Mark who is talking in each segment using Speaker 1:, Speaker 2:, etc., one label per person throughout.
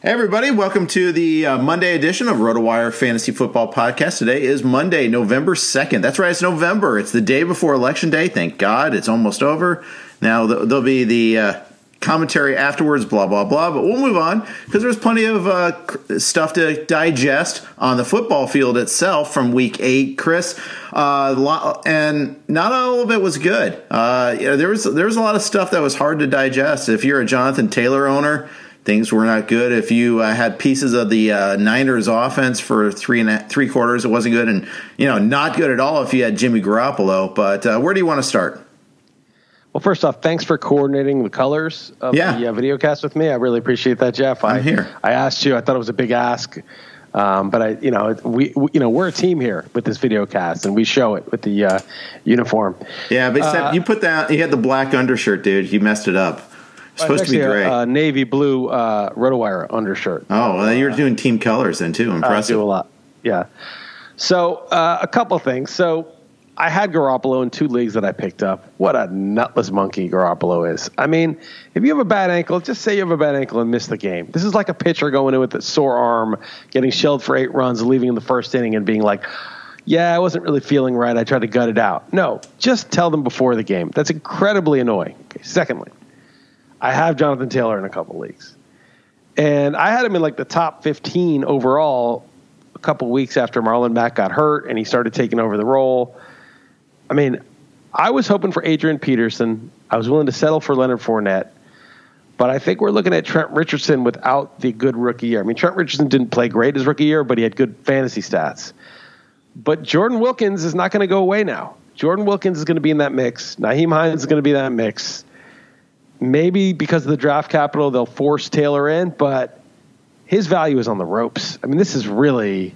Speaker 1: Hey everybody, welcome to the uh, Monday edition of RotoWire Fantasy Football Podcast. Today is Monday, November 2nd. That's right, it's November. It's the day before Election Day. Thank God it's almost over. Now, there'll be the uh, commentary afterwards, blah, blah, blah. But we'll move on because there's plenty of uh, stuff to digest on the football field itself from week eight, Chris. Uh, and not all of it was good. Uh, you know, there was there was a lot of stuff that was hard to digest. If you're a Jonathan Taylor owner, things were not good. If you uh, had pieces of the uh, Niners offense for three and a, three quarters, it wasn't good, and you know not good at all if you had Jimmy Garoppolo. But uh, where do you want to start?
Speaker 2: Well, first off, thanks for coordinating the colors of
Speaker 1: yeah.
Speaker 2: the uh, video cast with me. I really appreciate that, Jeff.
Speaker 1: I'm
Speaker 2: I,
Speaker 1: here.
Speaker 2: I asked you. I thought it was a big ask. Um, but I, you know, we, we, you know, we're a team here with this video cast, and we show it with the uh, uniform.
Speaker 1: Yeah, but uh, you put that. You had the black undershirt, dude. You messed it up. Supposed to be gray.
Speaker 2: A, a navy blue uh, RotoWire undershirt.
Speaker 1: Oh, well, you're doing team colors then too. Impressive.
Speaker 2: I do a lot. Yeah. So uh, a couple things. So I had Garoppolo in two leagues that I picked up. What a nutless monkey Garoppolo is. I mean, if you have a bad ankle, just say you have a bad ankle and miss the game. This is like a pitcher going in with a sore arm, getting shelled for eight runs, leaving in the first inning, and being like, yeah, I wasn't really feeling right. I tried to gut it out. No, just tell them before the game. That's incredibly annoying. Okay, secondly, I have Jonathan Taylor in a couple leagues. And I had him in like the top 15 overall a couple weeks after Marlon Mack got hurt and he started taking over the role. I mean, I was hoping for Adrian Peterson. I was willing to settle for Leonard Fournette. But I think we're looking at Trent Richardson without the good rookie year. I mean, Trent Richardson didn't play great his rookie year, but he had good fantasy stats. But Jordan Wilkins is not going to go away now. Jordan Wilkins is going to be in that mix. Nyheim Hines is going to be in that mix. Maybe because of the draft capital, they'll force Taylor in, but his value is on the ropes. I mean, this is really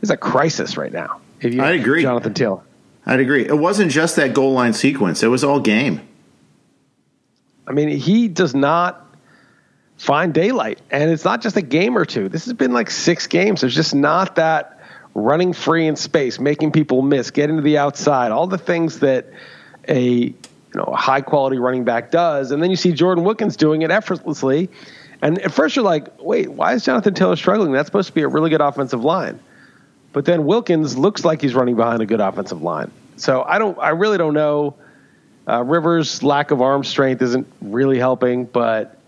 Speaker 2: this is a crisis right now.
Speaker 1: If you I agree,
Speaker 2: Jonathan Taylor.
Speaker 1: I'd agree. It wasn't just that goal line sequence; it was all game.
Speaker 2: I mean, he does not find daylight, and it's not just a game or two. This has been like six games. There's just not that running free in space, making people miss, getting to the outside, all the things that a you know, a high quality running back does. And then you see Jordan Wilkins doing it effortlessly. And at first you're like, wait, why is Jonathan Taylor struggling? That's supposed to be a really good offensive line. But then Wilkins looks like he's running behind a good offensive line. So I don't, I really don't know Uh, Rivers' lack of arm strength isn't really helping, but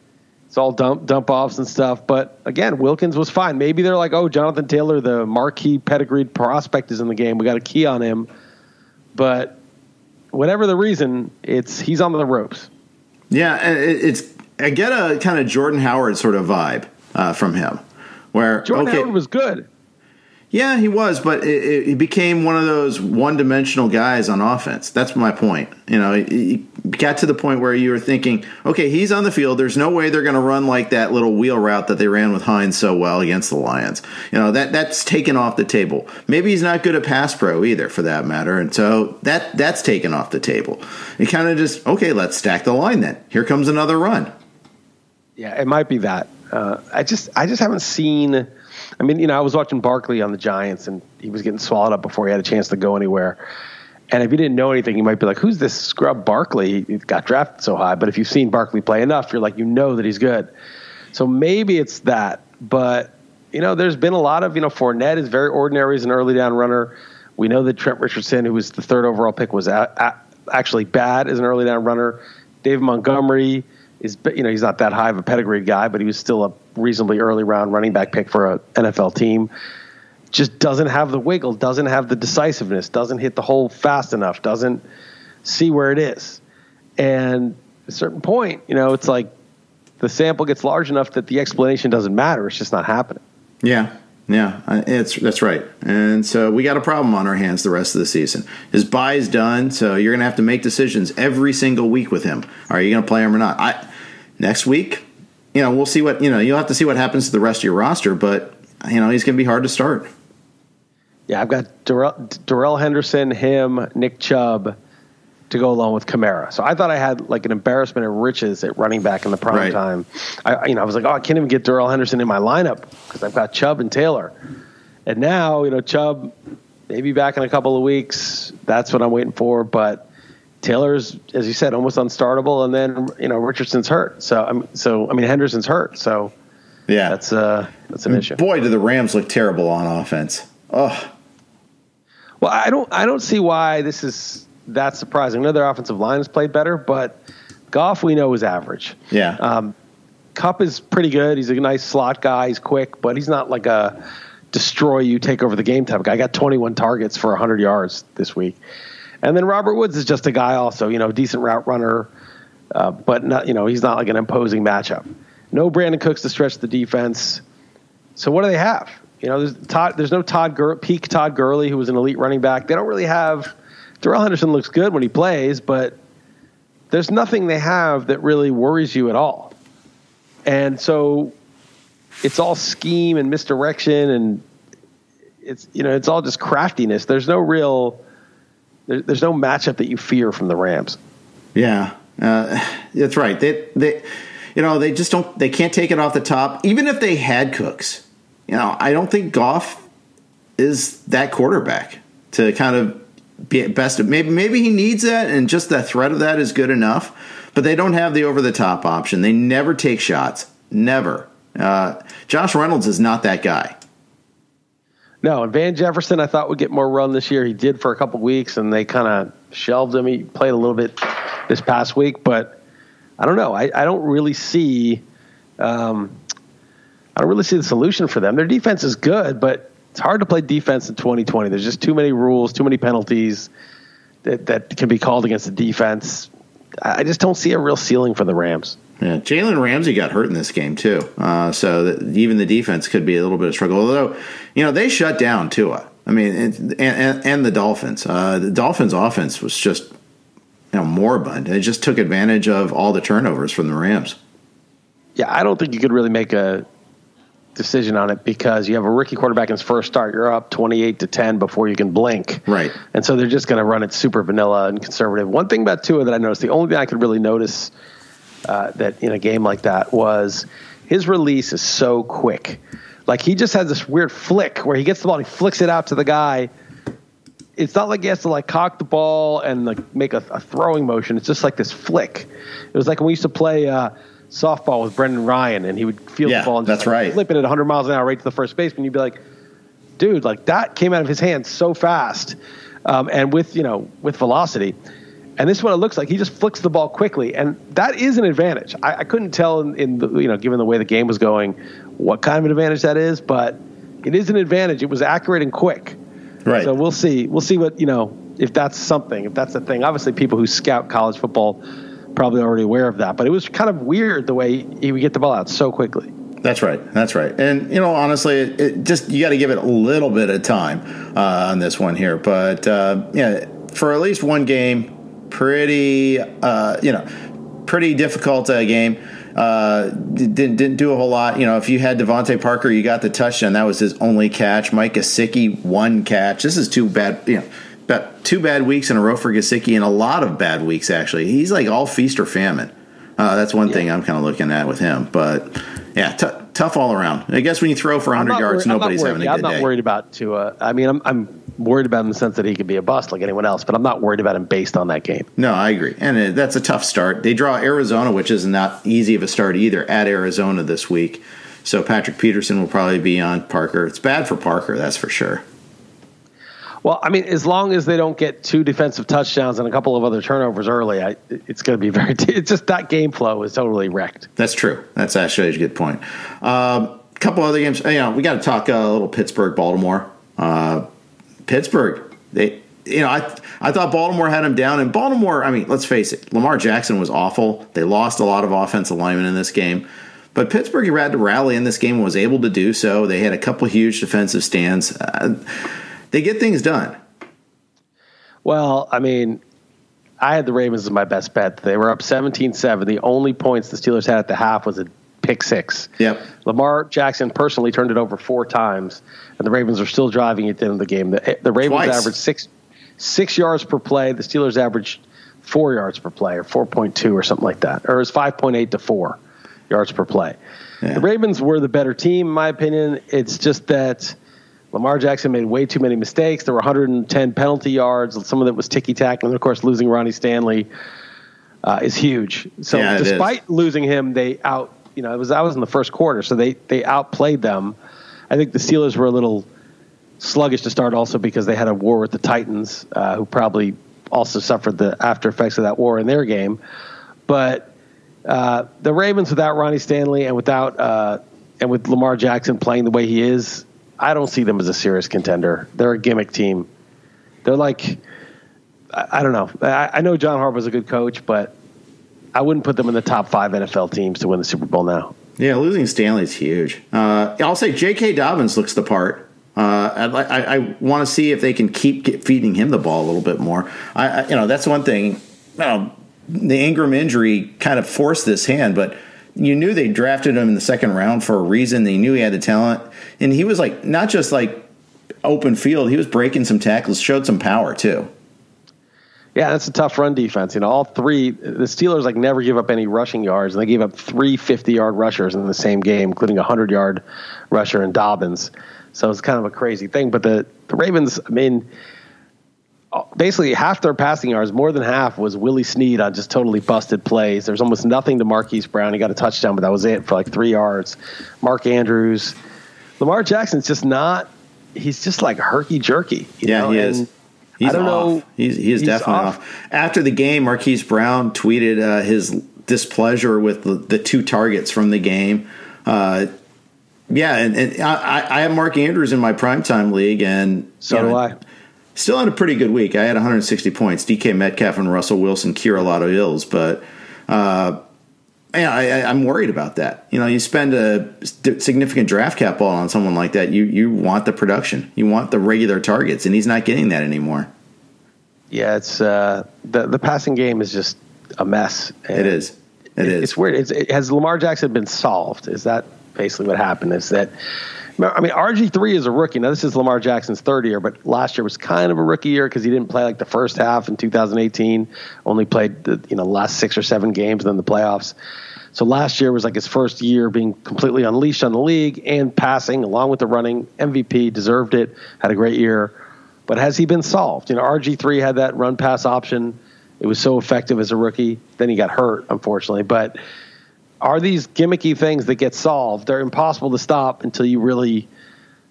Speaker 2: it's all dump dump offs and stuff. But again, Wilkins was fine. Maybe they're like, oh, Jonathan Taylor, the marquee pedigreed prospect, is in the game. We got a key on him. But whatever the reason, it's he's on the ropes.
Speaker 1: Yeah, it's I get a kind of Jordan Howard sort of vibe uh, from him, where
Speaker 2: Jordan
Speaker 1: okay,
Speaker 2: Howard was good.
Speaker 1: Yeah, he was, but it, it, he became one of those one-dimensional guys on offense. That's my point. You know, he got to the point where you were thinking, okay, he's on the field. There's no way they're going to run like that little wheel route that they ran with Hines so well against the Lions. You know, that that's taken off the table. Maybe he's not good at pass pro either, for that matter. And so that that's taken off the table. It kind of just okay, let's stack the line. Then here comes another run.
Speaker 2: Yeah, it might be that. Uh, I just I just haven't seen I mean, you know, I was watching Barkley on the Giants, and he was getting swallowed up before he had a chance to go anywhere. And if you didn't know anything, you might be like, "Who's this scrub Barkley? He got drafted so high." But if you've seen Barkley play enough, you're like, you know that he's good. So maybe it's that. But you know, there's been a lot of you know, Fournette is very ordinary as an early down runner. We know that Trent Richardson, who was the third overall pick, was a- a- actually bad as an early down runner. Dave Montgomery is you know he's not that high of a pedigree guy, but he was still a reasonably early round running back pick for an NFL team. Just doesn't have the wiggle, doesn't have the decisiveness, doesn't hit the hole fast enough, doesn't see where it is. And a certain point, you know, it's like the sample gets large enough that the explanation doesn't matter. It's just not happening.
Speaker 1: Yeah, yeah, it's that's right. And so we got a problem on our hands the rest of the season. His buy is done, so you're going to have to make decisions every single week with him. Are you going to play him or not? I next week, you know, we'll see what you know. You'll have to see what happens to the rest of your roster, but you know, he's going to be hard to start.
Speaker 2: Yeah, I've got Darrell, Darrell Henderson, him, Nick Chubb to go along with Kamara. So I thought I had like an embarrassment of riches at running back in the prime right. time. I, you know, I was like, oh, I can't even get Darrell Henderson in my lineup because I've got Chubb and Taylor. And now, you know, Chubb maybe back in a couple of weeks. That's what I'm waiting for. But Taylor's, as you said, almost unstartable, and then you know Richardson's hurt. So I'm so I mean Henderson's hurt. So
Speaker 1: yeah,
Speaker 2: that's uh that's an issue.
Speaker 1: Boy, do the Rams look terrible on offense. Oh.
Speaker 2: Well, I don't I don't see why this is that surprising. I know their offensive line has played better, but Goff we know is average.
Speaker 1: Yeah.
Speaker 2: Um, Kupp is pretty good. He's a nice slot guy. He's quick, but he's not like a destroy you, take over the game type guy. I got 21 targets for 100 yards this week. And then Robert Woods is just a guy, also, you know, decent route runner, uh, but not, you know, he's not like an imposing matchup. No Brandin Cooks to stretch the defense. So what do they have? You know, there's Todd. There's no Todd Gur- peak Todd Gurley, who was an elite running back. They don't really have. Darrell Henderson looks good when he plays, but there's nothing they have that really worries you at all. And so it's all scheme and misdirection, and it's you know it's all just craftiness. There's no real there, there's no matchup that you fear from the Rams.
Speaker 1: Yeah, uh, that's right. They they you know they just don't they can't take it off the top. Even if they had Cooks, you know I don't think Goff is that quarterback to kind of be best. Maybe maybe he needs that, and just the threat of that is good enough. But they don't have the over the top option. They never take shots. Never. Uh, Josh Reynolds is not that guy.
Speaker 2: No, and Van Jefferson I thought would get more run this year. He did for a couple weeks, and they kind of shelved him. He played a little bit this past week, but I don't know. I, I don't really see. Um, I don't really see the solution for them. Their defense is good, but it's hard to play defense in 2020. There's just too many rules, too many penalties that, that can be called against the defense. I just don't see a real ceiling for the Rams.
Speaker 1: Yeah, Jalen Ramsey got hurt in this game too, uh, so that even the defense could be a little bit of struggle. Although, you know, they shut down Tua. I mean, and and, and the Dolphins. Uh, the Dolphins' offense was just you know moribund. They just took advantage of all the turnovers from the Rams.
Speaker 2: Yeah, I don't think you could really make a decision on it because you have a rookie quarterback in his first start. You're up 28 to 10 before you can blink.
Speaker 1: Right.
Speaker 2: And so they're just going to run it super vanilla and conservative. One thing about Tua that I noticed, the only thing I could really notice uh, that in a game like that was his release is so quick. Like he just has this weird flick where he gets the ball and he flicks it out to the guy. It's not like he has to like cock the ball and like make a, a throwing motion. It's just like this flick. It was like when we used to play uh, softball with Brendan Ryan and he would feel
Speaker 1: yeah,
Speaker 2: the ball and
Speaker 1: just
Speaker 2: that's
Speaker 1: like, right.
Speaker 2: flip it at 100 miles an hour right to the first baseman. You'd be like, dude, like that came out of his hands so fast um, and with you know with velocity. And this is what it looks like. He just flicks the ball quickly, and that is an advantage. I, I couldn't tell in, in, the you know given the way the game was going, what kind of an advantage that is, but it is an advantage. It was accurate and quick.
Speaker 1: Right.
Speaker 2: So we'll see. We'll see what you know if that's something. If that's the thing. Obviously, people who scout college football probably already aware of that. But it was kind of weird the way he would get the ball out so quickly.
Speaker 1: That's right. That's right. And you know, honestly, it, it just you got to give it a little bit of time uh, on this one here. But uh, yeah, for at least one game, pretty uh, you know, pretty difficult uh, game. Uh, didn't didn't do a whole lot. You know, if you had DeVante Parker, you got the touchdown. That was his only catch. Mike Gesicki one catch. This is too bad. You know, about two bad weeks in a row for Gesicki, and a lot of bad weeks actually. He's like all feast or famine. Uh, that's one yeah. thing I'm kind of looking at with him. But yeah, t- tough all around. I guess when you throw for 100 yards,
Speaker 2: worried,
Speaker 1: nobody's having a good day.
Speaker 2: I'm not
Speaker 1: day.
Speaker 2: worried about Tua. I mean, I'm, I'm worried about him in the sense that he could be a bust like anyone else, but I'm not worried about him based on that game.
Speaker 1: No, I agree. And it, that's a tough start. They draw Arizona, which is not easy of a start either, at Arizona this week. So Patrick Peterson will probably be on Parker. It's bad for Parker, that's for sure.
Speaker 2: Well, I mean, as long as they don't get two defensive touchdowns and a couple of other turnovers early, I, it's going to be very. It's just that game flow is totally wrecked.
Speaker 1: That's true. That's actually a good point. A um, couple other games. You know, we got to talk a little Pittsburgh, Baltimore. Uh, Pittsburgh, they. You know, I I thought Baltimore had him down, and Baltimore. I mean, let's face it, Lamar Jackson was awful. They lost a lot of offensive linemen in this game. But Pittsburgh had to rally in this game and was able to do so. They had a couple huge defensive stands. Uh, they get things done.
Speaker 2: Well, I mean, I had the Ravens as my best bet. They were up 17-7. The only points the Steelers had at the half was a pick six.
Speaker 1: Yep.
Speaker 2: Lamar Jackson personally turned it over four times, and the Ravens are still driving at the end of the game. The, the Ravens
Speaker 1: Twice.
Speaker 2: averaged six six yards per play. The Steelers averaged four yards per play, or 4.2 or something like that. Or it was 5.8 to four yards per play.
Speaker 1: Yeah.
Speaker 2: The Ravens were the better team, in my opinion. It's just that – Lamar Jackson made way too many mistakes. There were 110 penalty yards. Some of it was ticky tack, and of course, losing Ronnie Stanley uh, is huge. So,
Speaker 1: Yeah,
Speaker 2: despite losing him, they out. You know, it was that was in the first quarter, so they they outplayed them. I think the Steelers were a little sluggish to start, also because they had a war with the Titans, uh, who probably also suffered the after effects of that war in their game. But uh, the Ravens, without Ronnie Stanley and without uh, and with Lamar Jackson playing the way he is, I don't see them as a serious contender. They're a gimmick team. They're like, I, I don't know. I, I know John Harbaugh's a good coach, but I wouldn't put them in the top five NFL teams to win the Super Bowl now.
Speaker 1: Yeah, losing Stanley's huge. Uh, I'll say J.K. Dobbins looks the part. Uh, li- I, I want to see if they can keep feeding him the ball a little bit more. I, I you know, that's one thing. You know, the Ingram injury kind of forced this hand, but you knew they drafted him in the second round for a reason. They knew he had the talent, and he was like not just like open field. He was breaking some tackles, showed some power too.
Speaker 2: Yeah, that's a tough run defense. You know, all three the Steelers like never give up any rushing yards, and they gave up three 50 yard rushers in the same game, including a hundred yard rusher in Dobbins. So it's kind of a crazy thing. But the the Ravens, I mean, basically half their passing yards, more than half, was Willie Snead on just totally busted plays. There's almost nothing to Marquise Brown. He got a touchdown, but that was it for like three yards. Mark Andrews, Lamar Jackson's just not. He's just like herky jerky.
Speaker 1: Yeah,
Speaker 2: know?
Speaker 1: he
Speaker 2: And
Speaker 1: is. He's
Speaker 2: I don't
Speaker 1: off.
Speaker 2: know.
Speaker 1: He's, he is
Speaker 2: He's
Speaker 1: definitely
Speaker 2: off.
Speaker 1: off. After the game, Marquise Brown tweeted uh, his displeasure with the, the two targets from the game. Uh, yeah, and, and I, I have Mark Andrews in my primetime league, and
Speaker 2: So
Speaker 1: you know,
Speaker 2: do I.
Speaker 1: Still had a pretty good week. I had 160 points. DK Metcalf and Russell Wilson cure a lot of ills, but uh, yeah, I, I'm worried about that. You know, you spend a significant draft capital on someone like that. You you want the production. You want the regular targets, and he's not getting that anymore.
Speaker 2: Yeah, it's uh, the the passing game is just a mess.
Speaker 1: It is. It is.
Speaker 2: It's weird. It's, it, has Lamar Jackson been solved? Is that basically what happened? Is that I mean RG three is a rookie. Now this is Lamar Jackson's third year, but last year was kind of a rookie year because he didn't play like the first half in 2018. Only played the you know last six or seven games, and then the playoffs. So last year was like his first year being completely unleashed on the league and passing along with the running. MVP deserved it. Had a great year. But has he been solved? You know, RG3 had that run pass option. It was so effective as a rookie. Then he got hurt, unfortunately. But are these gimmicky things that get solved? They're impossible to stop until you really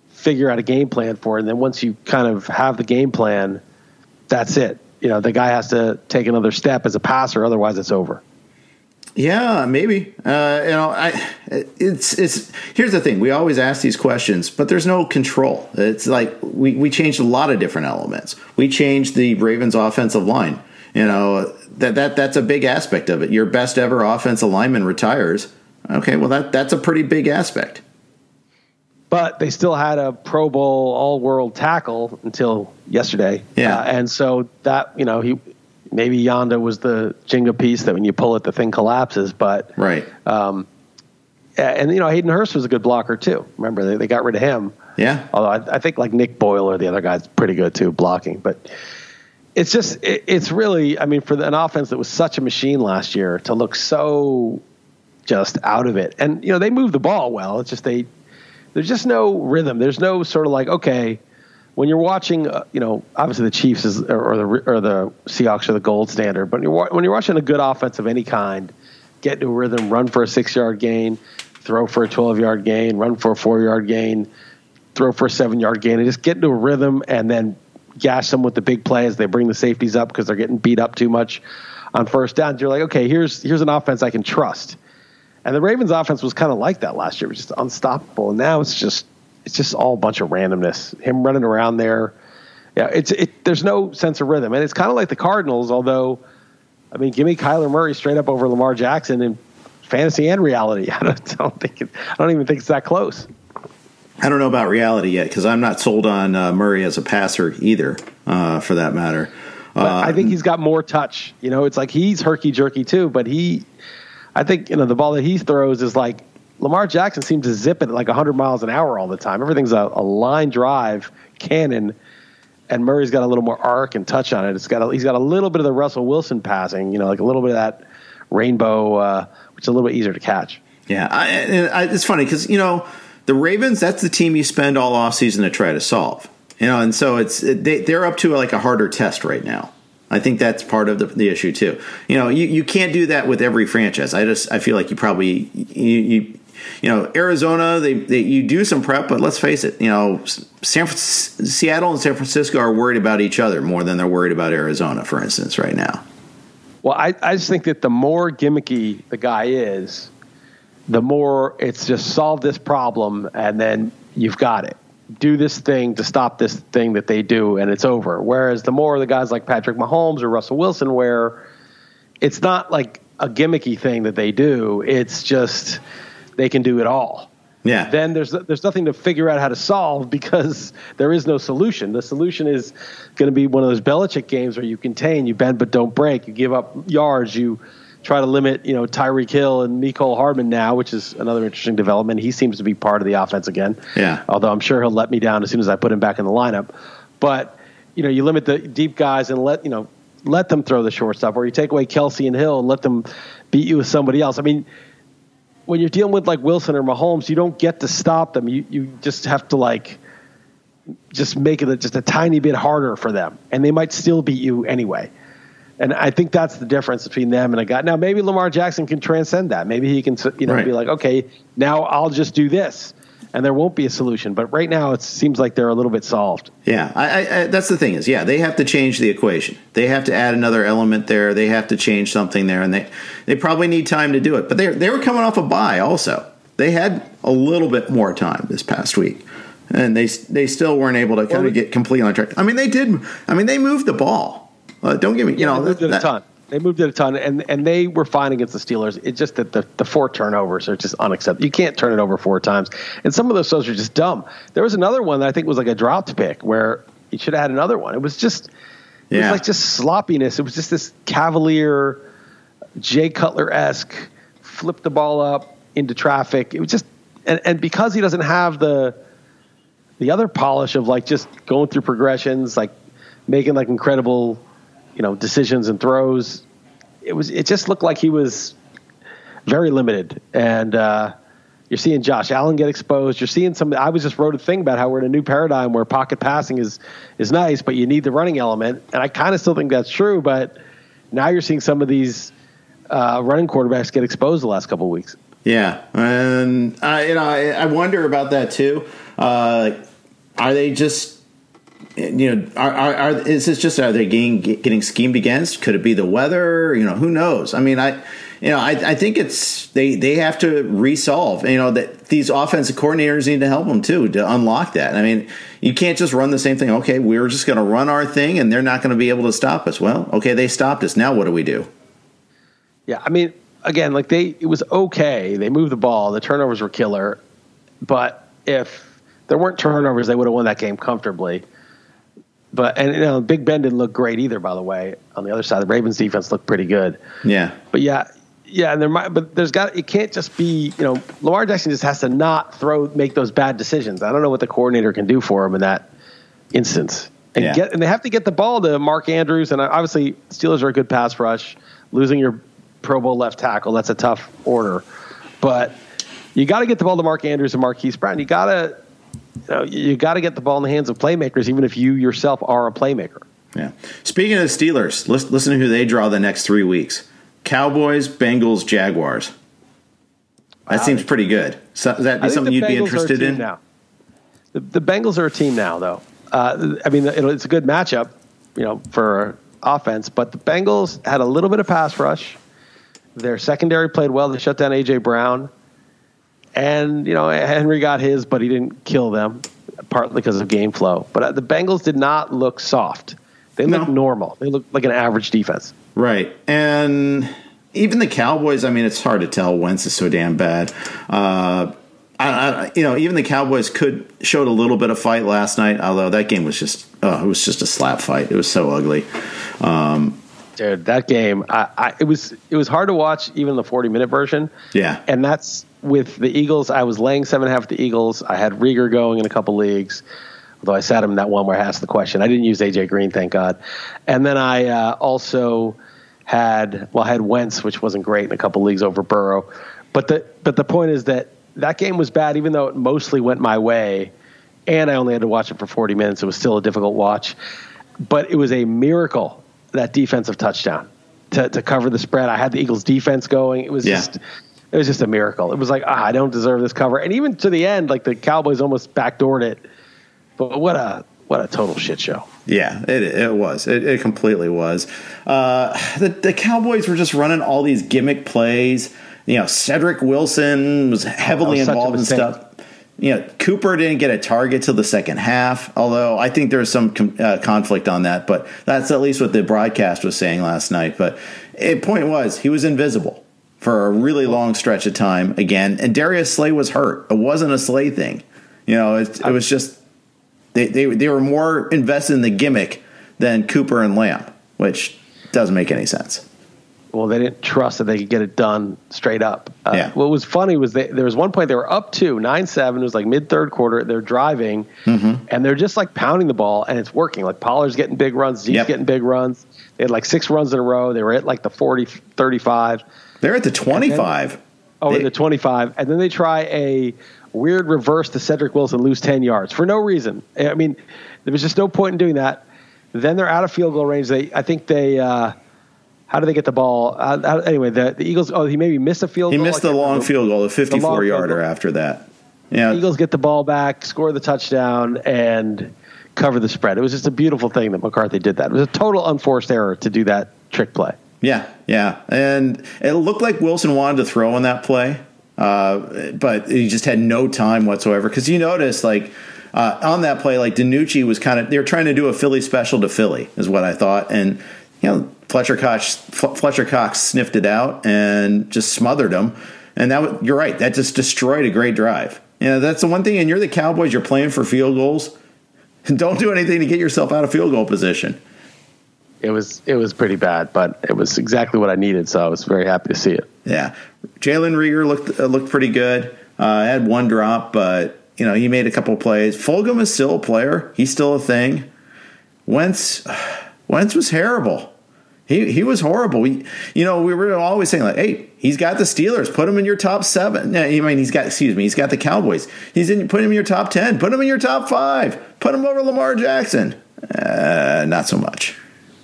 Speaker 2: figure out a game plan for it. And then once you kind of have the game plan, that's it. you know the guy has to take another step as a passer, otherwise it's over.
Speaker 1: Yeah, maybe. Uh, you know, I it's it's here's the thing. We always ask these questions, but there's no control. It's like we we changed a lot of different elements. We changed the Ravens offensive line. You know, that that that's a big aspect of it. Your best ever offensive lineman retires. Okay, well that that's a pretty big aspect.
Speaker 2: But they still had a Pro Bowl All World tackle until yesterday.
Speaker 1: Yeah,
Speaker 2: uh, and so that you know he maybe Yanda was the Jenga piece that when you pull it, the thing collapses. But
Speaker 1: right. Um,
Speaker 2: and you know Hayden Hurst was a good blocker too. Remember they, they got rid of him.
Speaker 1: Yeah.
Speaker 2: Although I, I think like Nick Boyle or the other guy's pretty good too blocking, but it's just it, it's really I mean for an offense that was such a machine last year to look so just out of it, and you know they move the ball well. It's just they there's just no rhythm. There's no sort of like okay when you're watching, uh, you know, obviously the Chiefs is, or, the or the Seahawks are the gold standard. But when you're, when you're watching a good offense of any kind, get into a rhythm, run for a six yard gain, throw for a 12 yard gain, run for a four yard gain, throw for a seven yard gain, and just get into a rhythm and then gash them with the big plays. They bring the safeties up because they're getting beat up too much on first downs. You're like, okay, here's here's an offense I can trust. And the Ravens offense was kind of like that last year. It was just unstoppable. And now it's just it's just all a bunch of randomness. Him running around there. Yeah, it's it. There's no sense of rhythm, and it's kind of like the Cardinals. Although, I mean, give me Kyler Murray straight up over Lamar Jackson in fantasy and reality. I don't, I don't think it, I don't even think it's that close.
Speaker 1: I don't know about reality yet because I'm not sold on uh, Murray as a passer either, uh, for that matter.
Speaker 2: Uh, I think he's got more touch. You know, it's like he's herky jerky too, but he, I think you know the ball that he throws is like Lamar Jackson seems to zip it like 100 miles an hour all the time. Everything's a, a line drive cannon, and Murray's got a little more arc and touch on it. It's got a, he's got a little bit of the Russell Wilson passing, you know, like a little bit of that rainbow, uh, which is a little bit easier to catch.
Speaker 1: Yeah, I, I, it's funny because you know the Ravens. That's the team you spend all offseason to try to solve. You know, and so it's they, they're up to like a harder test right now. I think that's part of the, the, issue too. You know, you, you can't do that with every franchise. I just I feel like you probably you, you you know, Arizona, they, they, you do some prep, but let's face it, you know, San Seattle and San Francisco are worried about each other more than they're worried about Arizona, for instance, right now.
Speaker 2: Well, I, I just think that the more gimmicky the guy is, the more it's just solve this problem and then you've got it. Do this thing to stop this thing that they do and it's over. Whereas the more the guys like Patrick Mahomes or Russell Wilson, where it's not like a gimmicky thing that they do, it's just they can do it all.
Speaker 1: Yeah.
Speaker 2: Then there's there's nothing to figure out how to solve because there is no solution. The solution is going to be one of those Belichick games where you contain, you bend but don't break, you give up yards, you try to limit, you know, Tyreek Hill and Mecole Hardman now, which is another interesting development. He seems to be part of the offense again.
Speaker 1: Yeah.
Speaker 2: Although I'm sure he'll let me down as soon as I put him back in the lineup. But you know, you limit the deep guys and let you know let them throw the short stuff, or you take away Kelce and Hill and let them beat you with somebody else. I mean when you're dealing with like Wilson or Mahomes, you don't get to stop them. You you just have to like just make it just a tiny bit harder for them, and they might still beat you anyway. And I think that's the difference between them and a guy. Now maybe Lamar Jackson can transcend that. Maybe he can you know right. be like, okay, now I'll just do this and there won't be a solution. But right now, it seems like they're a little bit solved.
Speaker 1: Yeah, I, I, that's the thing is, yeah, they have to change the equation. They have to add another element there. They have to change something there, and they they probably need time to do it. But they they were coming off a bye also. They had a little bit more time this past week, and they they still weren't able to kind of get completely on track. I mean, they did. I mean, they moved the ball. Uh, don't get me. You
Speaker 2: yeah,
Speaker 1: know,
Speaker 2: they moved that, a ton. They moved it a ton, and, and they were fine against the Steelers. It's just that the, the four turnovers are just unacceptable. You can't turn it over four times. And some of those throws are just dumb. There was another one that I think was like a dropped pick where you should have had another one. It was just, it was like just sloppiness. It was just this cavalier, Jay Cutler esque, flip the ball up into traffic. It was just, and, and because he doesn't have the, the other polish of like just going through progressions, like making like incredible you know decisions and throws. It was it just looked like he was very limited, and uh, you're seeing Josh Allen get exposed. You're seeing some. I was just wrote a thing about how we're in a new paradigm where pocket passing is is nice, but you need the running element, and I kind of still think that's true. But now you're seeing some of these uh, running quarterbacks get exposed the last couple of weeks.
Speaker 1: Yeah, and uh, you know I, I, wonder about that too. Uh, are they just you know, are, are, are, is this just are they getting getting schemed against? Could it be the weather? You know, who knows? I mean, I you know, I, I think it's they they have to resolve. You know that these offensive coordinators need to help them too to unlock that. I mean, you can't just run the same thing. Okay, we're just going to run our thing, and they're not going to be able to stop us. Well, okay, they stopped us. Now what do we do?
Speaker 2: Yeah, I mean, again, like they it was okay. They moved the ball. The turnovers were killer, but if there weren't turnovers, they would have won that game comfortably. But and you know, Big Ben didn't look great either. By the way, on the other side, the Ravens defense looked pretty good.
Speaker 1: Yeah.
Speaker 2: But yeah, yeah, and there might, but there's got it can't just be you know Lamar Jackson just has to not throw make those bad decisions. I don't know what the coordinator can do for him in that instance. And
Speaker 1: Yeah.
Speaker 2: get and they have to get the ball to Mark Andrews and uh, obviously Steelers are a good pass rush. Losing your Pro Bowl left tackle that's a tough order, but you got to get the ball to Mark Andrews and Marquise Brown. You got to know you got to get the ball in the hands of playmakers, even if you yourself are a playmaker.
Speaker 1: Yeah. Speaking of the Steelers, listen, listen to who they draw the next three weeks: Cowboys, Bengals, Jaguars. That seems pretty good. So, is that
Speaker 2: think
Speaker 1: something you'd be
Speaker 2: Bengals a
Speaker 1: interested in?
Speaker 2: now. The, the Bengals are a team now, though. Uh, I mean, it, it's a good matchup, you know, for offense. But the Bengals had a little bit of pass rush. Their secondary played well. They shut down AJ Brown, and you know Henry got his, but he didn't kill them, partly because of game flow. But uh, the Bengals did not look soft. They looked
Speaker 1: No.
Speaker 2: normal. They looked like an average defense.
Speaker 1: Right. And even the Cowboys, I mean, it's hard to tell. Wentz is so damn bad. Uh, I, I, you know, even the Cowboys could showed a little bit of fight last night, although that game was just, oh, it was just a slap fight. It was so ugly. Um,
Speaker 2: Dude, that game, I, I, it was it was hard to watch, even the forty minute version.
Speaker 1: Yeah.
Speaker 2: and that's with the Eagles. I was laying seven and a half with the Eagles. I had Reagor going in a couple leagues, although I sat him in that one where I asked the question. I didn't use AJ Green, thank God. And then I uh, also had well, I had Wentz, which wasn't great in a couple leagues over Burrow. But the but the point is that that game was bad, even though it mostly went my way, and I only had to watch it for forty minutes. It was still a difficult watch, but it was a miracle that defensive touchdown to, to cover the spread. I had the Eagles defense going. It was
Speaker 1: Yeah.
Speaker 2: just it was just a miracle. It was like, ah, I don't deserve this cover. And even to the end, like the Cowboys almost backdoored it. But what a what a total shit show.
Speaker 1: Yeah, it it was. It, it completely was. Uh, the the Cowboys were just running all these gimmick plays. You know, Cedric Wilson was heavily
Speaker 2: was
Speaker 1: involved in stuff. You know, Cooper didn't get a target till the second half. Although I think there's some com- uh, conflict on that, but that's at least what the broadcast was saying last night. But it, point was, he was invisible for a really long stretch of time again, and Darius Slay was hurt. It wasn't a Slay thing. You know, it, it was just they, they they were more invested in the gimmick than Cooper and Lamb, which doesn't make any sense.
Speaker 2: Well, they didn't trust that they could get it done straight up. Uh,
Speaker 1: Yeah.
Speaker 2: What was funny was they, there was one point they were up two, nine seven. It was like mid third quarter. They're driving,
Speaker 1: Mm-hmm.
Speaker 2: and they're just like pounding the ball, and it's working. Like Pollard's getting big runs, Z's
Speaker 1: Yep.
Speaker 2: getting big runs. They had like six runs in a row. They were at like the 40, 35.
Speaker 1: They're at the twenty five.
Speaker 2: over
Speaker 1: They-
Speaker 2: the 25, and then they try a weird reverse to Cedric Wilson, lose 10 yards for no reason. I mean, there was just no point in doing that. Then they're out of field goal range. They, I think they, uh, how do they get the ball? Uh, how- anyway, the, the Eagles, oh, he maybe missed a field
Speaker 1: He
Speaker 2: goal.
Speaker 1: missed the long
Speaker 2: remember.
Speaker 1: field goal, the fifty-four
Speaker 2: field
Speaker 1: yarder after that. Yeah,
Speaker 2: Eagles get the ball back, score the touchdown, and cover the spread. It was just a beautiful thing that McCarthy did that. It was a total unforced error to do that trick play.
Speaker 1: Yeah, yeah, and it looked like Wilson wanted to throw on that play, uh, but he just had no time whatsoever. Because you notice, like uh, on that play, like DiNucci was kind of they were trying to do a Philly special to Philly, is what I thought, and you know Fletcher Cox Fletcher Cox sniffed it out and just smothered him, and that was, you're right, that just destroyed a great drive. You know that's the one thing, and you're the Cowboys, you're playing for field goals. Don't do anything to get yourself out of field goal position.
Speaker 2: It was it was pretty bad, but it was exactly what I needed, so I was very happy to see it.
Speaker 1: Yeah, Jalen Reagor looked uh, looked pretty good. Uh, had one drop, but you know he made a couple plays. Fulgham is still a player; he's still a thing. Wentz, Wentz was terrible. He he was horrible. We, you know, we were always saying like, "Hey, he's got the Steelers. Put him in your top seven. I mean, he's got excuse me, he's got the Cowboys. He's in. Put him in your top ten. Put him in your top five. Put him over Lamar Jackson. Uh, not so much.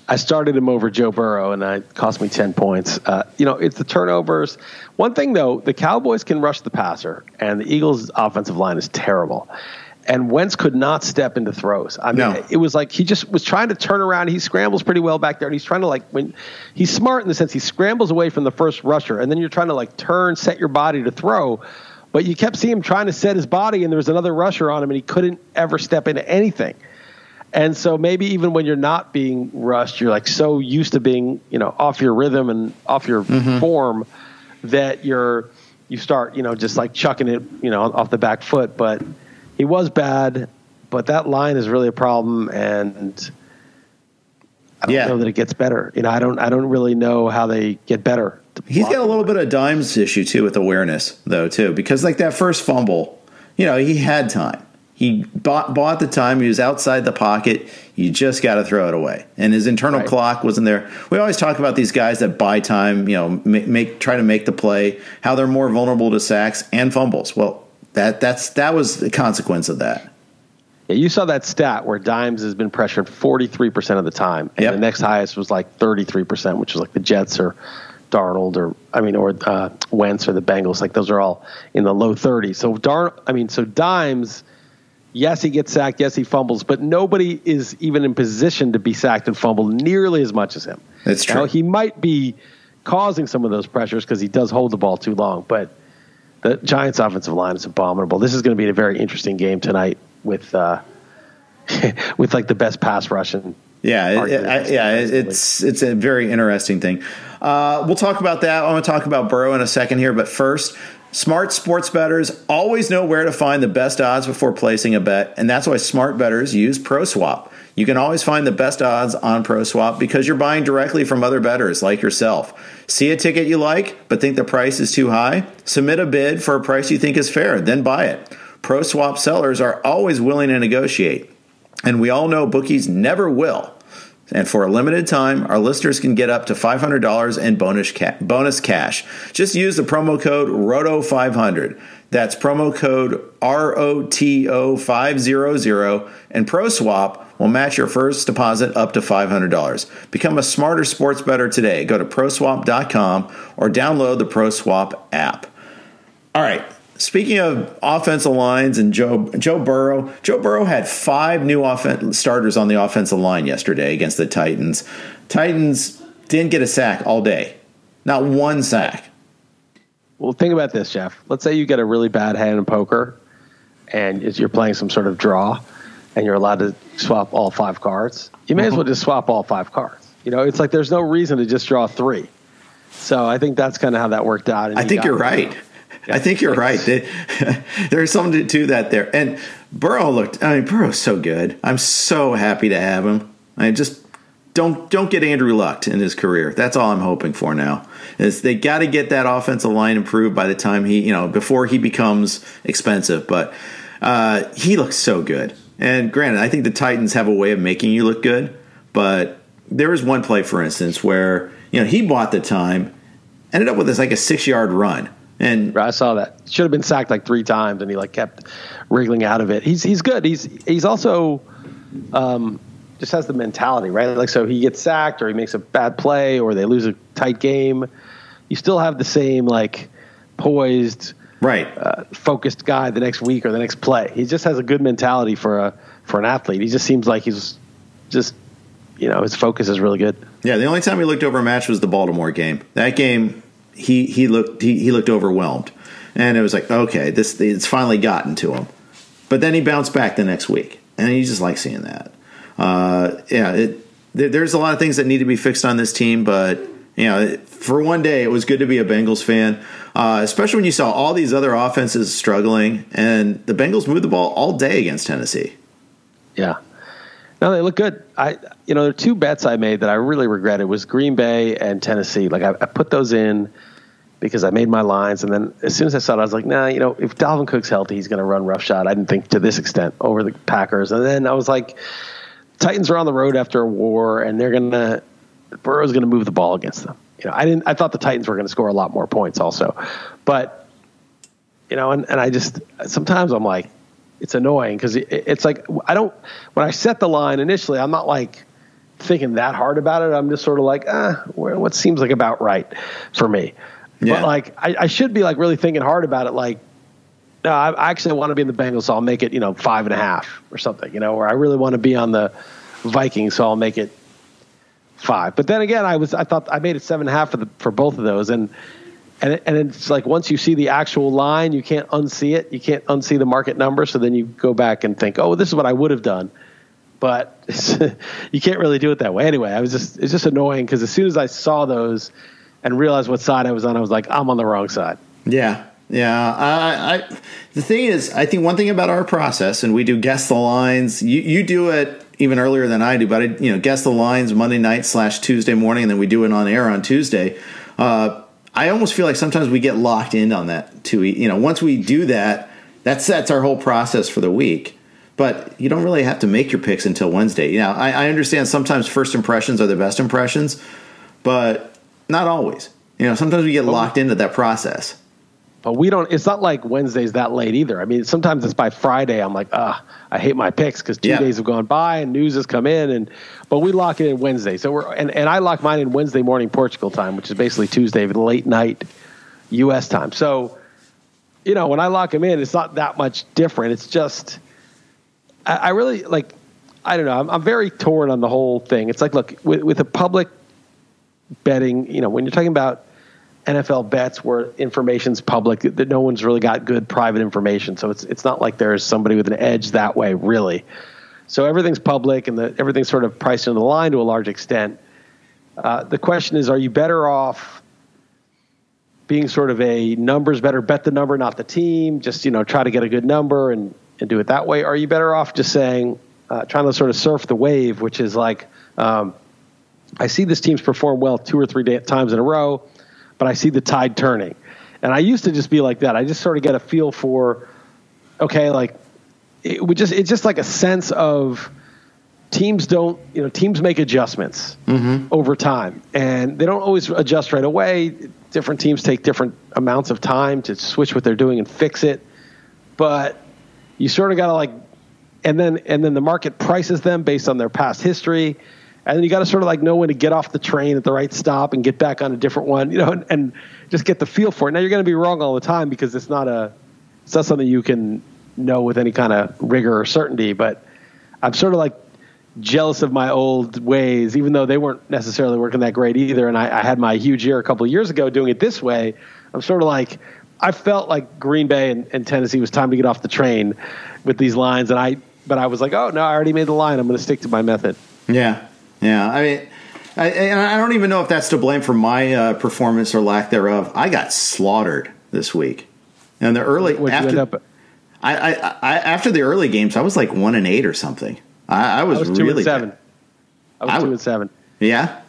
Speaker 2: I started him over Joe Burrow, and it cost me ten points. Uh, you know, it's the turnovers. One thing though, the Cowboys can rush the passer, and the Eagles' offensive line is terrible. and Wentz could not step into throws. I mean,
Speaker 1: No.
Speaker 2: it was like he just was trying to turn around. He scrambles pretty well back there, and he's trying to like when he's smart in the sense he scrambles away from the first rusher, and then you're trying to like turn, set your body to throw. But you kept seeing him trying to set his body, and there was another rusher on him, and he couldn't ever step into anything. And so maybe even when you're not being rushed, you're like so used to being, you know, off your rhythm and off your mm-hmm. form that you're you start, you know, just like chucking it, you know, off the back foot. But he was bad, but that line is really a problem and I don't
Speaker 1: Yeah.
Speaker 2: know that it gets better. You know, I don't I don't really know how they get better.
Speaker 1: He's got a little bit of dimes issue too with awareness though too because like that first fumble, you know, he had time. He bought bought the time. He was outside the pocket. You just got to throw it away. And his internal
Speaker 2: Right.
Speaker 1: clock wasn't there. We always talk about these guys that buy time. You know, make, make try to make the play. How they're more vulnerable to sacks and fumbles. Well, that that's that was the consequence of that.
Speaker 2: Yeah, you saw that stat where Dimes has been pressured 43% of the time, and
Speaker 1: Yep.
Speaker 2: the next highest was like 33%, which is like the Jets or Darnold or I mean or uh, Wentz or the Bengals. Like those are all in the low 30s. So Darn, I mean, so Dimes, yes, he gets sacked, yes, he fumbles, but nobody is even in position to be sacked and fumbled nearly as much as him.
Speaker 1: That's true.
Speaker 2: Now, he might be causing some of those pressures because he does hold the ball too long, but the Giants' offensive line is abominable. This is going to be a very interesting game tonight with uh, with like the best pass rush and
Speaker 1: Yeah, it, I, yeah, it's it's a very interesting thing. Uh, we'll talk about that. I want to talk about Burrow in a second here, but first, smart sports bettors always know where to find the best odds before placing a bet, and that's why smart bettors use ProSwap. You can always find the best odds on ProSwap because you're buying directly from other bettors like yourself. See a ticket you like but think the price is too high? Submit a bid for a price you think is fair, then buy it. ProSwap sellers are always willing to negotiate. And we all know bookies never will. And for a limited time, our listeners can get up to $500 in bonus, ca- bonus cash. Just use the promo code ROTO500. That's promo code ROTO500. And ProSwap will match your first deposit up to $500. Become a smarter sports bettor today. Go to proswap.com or download the ProSwap app. All right. Speaking of offensive lines and Joe Joe Burrow, Joe Burrow had five new offen- starters on the offensive line yesterday against the Titans. Titans didn't get a sack all day, not one sack.
Speaker 2: Well, think about this, Jeff. Let's say you get a really bad hand in poker, and you're playing some sort of draw, and you're allowed to swap all five cards. You may as well mm-hmm. just swap all five cards. You know, it's like there's no reason to just draw three. So I think that's kind of how that worked out.
Speaker 1: I think you're
Speaker 2: it.
Speaker 1: I think you're right. They- There's something to, to that there. And Burrow looked. I mean, Burrow's so good. I'm so happy to have him. I just don't don't get Andrew Luck in his career. That's all I'm hoping for now. Is they got to get that offensive line improved by the time he, you know, before he becomes expensive. But uh, he looks so good. And granted, I think the Titans have a way of making you look good. But there was one play, for instance, where you know he bought the time, ended up with this like a six yard run. And
Speaker 2: I saw that. Should have been sacked like three times, and he like kept wriggling out of it. He's he's good. He's he's also um, just has the mentality, right? Like so, he gets sacked or he makes a bad play or they lose a tight game. You still have the same like poised,
Speaker 1: right,
Speaker 2: uh, focused guy the next week or the next play. He just has a good mentality for a for an athlete. He just seems like he's just you know his focus is really good.
Speaker 1: Yeah, the only time he looked over a match was the Baltimore game. That game, he he looked he, he looked overwhelmed, and it was like, okay, this it's finally gotten to him. But then he bounced back the next week, and you just like seeing that. Uh, yeah, it, there, there's a lot of things that need to be fixed on this team, but you know, for one day, it was good to be a Bengals fan, uh, especially when you saw all these other offenses struggling, and the Bengals moved the ball all day against Tennessee.
Speaker 2: Yeah. No, they look good. I, you know, there are two bets I made that I really regretted was Green Bay and Tennessee. Like I, I put those in because I made my lines, and then as soon as I saw it, I was like, nah, you know, if Dalvin Cook's healthy, he's going to run roughshod. I didn't think to this extent over the Packers, and then I was like, Titans are on the road after a war, and they're going to Burrow's going to move the ball against them. You know, I didn't. I thought the Titans were going to score a lot more points, also, but you know, and, and I just sometimes I'm like, it's annoying because it, it's like I don't when I set the line initially, I'm not like thinking that hard about it. I'm just sort of like, ah, where- what seems like about right for me.
Speaker 1: Yeah.
Speaker 2: But like, I, I should be like really thinking hard about it. Like, no, I, I actually want to be in the Bengals, so I'll make it, you know, five and a half or something, you know, or I really want to be on the Vikings, so I'll make it five. But then again, I was I thought I made it seven and a half for the for both of those, and and it, and it's like once you see the actual line, you can't unsee it. You can't unsee the market number. So then you go back and think, oh, this is what I would have done. But you can't really do it that way. Anyway, I was just it's just annoying because as soon as I saw those and realized what side I was on, I was like, I'm on the wrong side.
Speaker 1: Yeah, yeah, I, I, the thing is, I think one thing about our process, and we do guess the lines. You you do it even earlier than I do, but I you know guess the lines Monday night slash Tuesday morning, and then we do it on air on Tuesday. Uh, I almost feel like sometimes we get locked in on that too. You know, once we do that, that sets our whole process for the week. But you don't really have to make your picks until Wednesday. You know, I, I understand sometimes first impressions are the best impressions, but not always. You know, sometimes we get locked into that process.
Speaker 2: But we don't. It's not like Wednesday's that late either. I mean, sometimes it's by Friday. I'm like, ah, I hate my picks because two yeah. days have gone by and news has come in, and but we lock it in Wednesday. So we're and, and I lock mine in Wednesday morning Portugal time, which is basically Tuesday late night U.S. time. So you know, when I lock them in, it's not that much different. It's just I, I really like. I don't know. I'm, I'm very torn on the whole thing. It's like, look, with, with a public betting, you know, when you're talking about NFL bets where information's public that no one's really got good private information. So it's it's not like there's somebody with an edge that way, really. So everything's public and the, everything's sort of priced into the line to a large extent. Uh, the question is, are you bettor off being sort of a numbers better bet the number, not the team? Just you know, try to get a good number and and do it that way. Or are you better off just saying, uh, trying to sort of surf the wave, which is like, um, I see this team's perform well two or three times in a row but I see the tide turning. And I used to just be like that. I just sort of get a feel for, okay, like it would just it's just like a sense of teams don't you know teams make adjustments mm-hmm. over time and they don't always adjust right away different teams take different amounts of time to switch what they're doing and fix it but you sort of got to like and then and then the market prices them based on their past history and then you got to sort of like know when to get off the train at the right stop and get back on a different one, you know, and, and just get the feel for it. Now you're going to be wrong all the time because it's not a it's not something you can know with any kind of rigor or certainty. But I'm sort of like jealous of my old ways, even though they weren't necessarily working that great either. And I, I had my huge year a couple of years ago doing it this way. I'm sort of like I felt like Green Bay and, and Tennessee was time to get off the train with these lines, and I but I was like, oh no, I already made the line. I'm going to stick to my method.
Speaker 1: Yeah, yeah, I mean, I, and I don't even know if that's to blame for my uh, performance or lack thereof. I got slaughtered this week, and the early
Speaker 2: What'd after, you end up
Speaker 1: I, I, I, after the early games, I was like one and eight or something. I, I was,
Speaker 2: was
Speaker 1: really two
Speaker 2: and seven. I was I, two and seven.
Speaker 1: Yeah?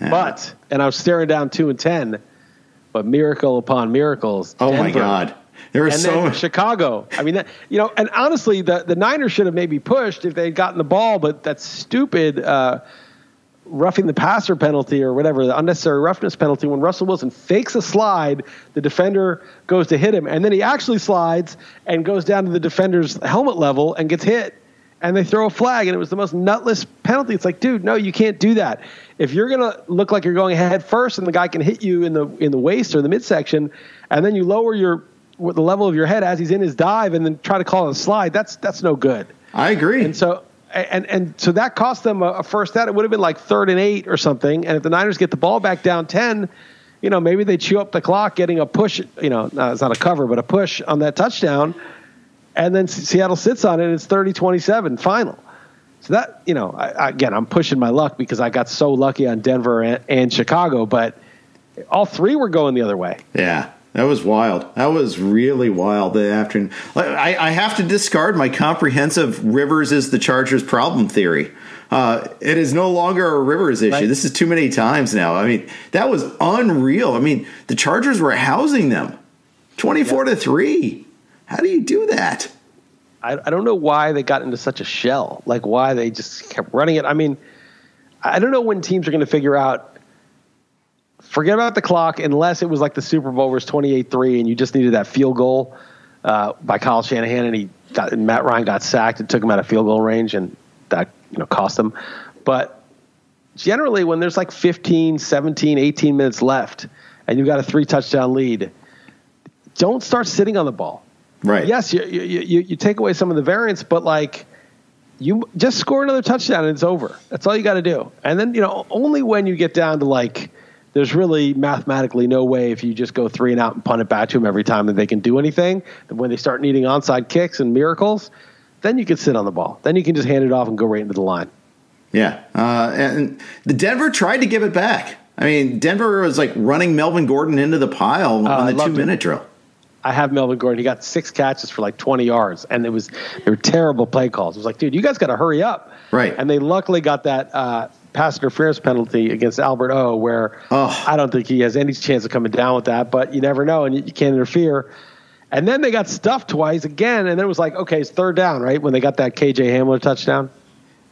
Speaker 2: yeah? but and I was staring down two and ten. But miracle upon miracles.
Speaker 1: Oh Denver, my god! There was so
Speaker 2: much. Chicago. I mean, that, you know, and honestly, the the Niners should have maybe pushed if they had gotten the ball, but that stupid. Uh, roughing the passer penalty or whatever, the unnecessary roughness penalty, when Russell Wilson fakes a slide, the defender goes to hit him, and then he actually slides and goes down to the defender's helmet level and gets hit, and they throw a flag, and it was the most nutless penalty. It's like, dude, no, you can't do that. If you're gonna look like you're going head first, and the guy can hit you in the in the waist or the midsection, and then you lower your the level of your head as he's in his dive, and then try to call it a slide, that's that's no good.
Speaker 1: I agree.
Speaker 2: And so and and so that cost them a, a first down. It would have been like third and eight or something. And if the Niners get the ball back down ten, you know, maybe they chew up the clock, getting a push. You know, it's not a cover, but a push on that touchdown, and then Seattle sits on it. and It's 30-27 final. So that you know, I, again, I'm pushing my luck because I got so lucky on Denver and, and Chicago, but all three were going the other way.
Speaker 1: Yeah. That was wild. That was really wild the afternoon. I, I have to discard my comprehensive Rivers is the Chargers problem theory. Uh, it is no longer a Rivers issue. Right. This is too many times now. I mean, that was unreal. I mean, the Chargers were housing them 24 to 3. How do you do that?
Speaker 2: I, I don't know why they got into such a shell. Like, why they just kept running it. I mean, I don't know when teams are going to figure out forget about the clock unless it was like the Super Bowl was 28-3 and you just needed that field goal uh, by Kyle Shanahan and he got, and Matt Ryan got sacked and took him out of field goal range and that you know cost them. But generally when there's like 15, 17, 18 minutes left and you've got a three touchdown lead, don't start sitting on the ball.
Speaker 1: Right.
Speaker 2: Yes, you, you, you, you take away some of the variance, but like you just score another touchdown and it's over. That's all you got to do. And then, you know, only when you get down to like, there's really mathematically no way if you just go three and out and punt it back to them every time that they can do anything. And when they start needing onside kicks and miracles, then you can sit on the ball. Then you can just hand it off and go right into the line.
Speaker 1: Yeah. Uh, and the Denver tried to give it back. I mean, Denver was like running Melvin Gordon into the pile uh, on the two minute drill.
Speaker 2: I have Melvin Gordon. He got six catches for like 20 yards, and it was they were terrible play calls. It was like, dude, you guys got to hurry up.
Speaker 1: Right.
Speaker 2: And they luckily got that uh, pass interference penalty against Albert O, where oh. I don't think he has any chance of coming down with that, but you never know, and you, you can't interfere. And then they got stuffed twice again, and then it was like, okay, it's third down, right? When they got that KJ Hamler touchdown.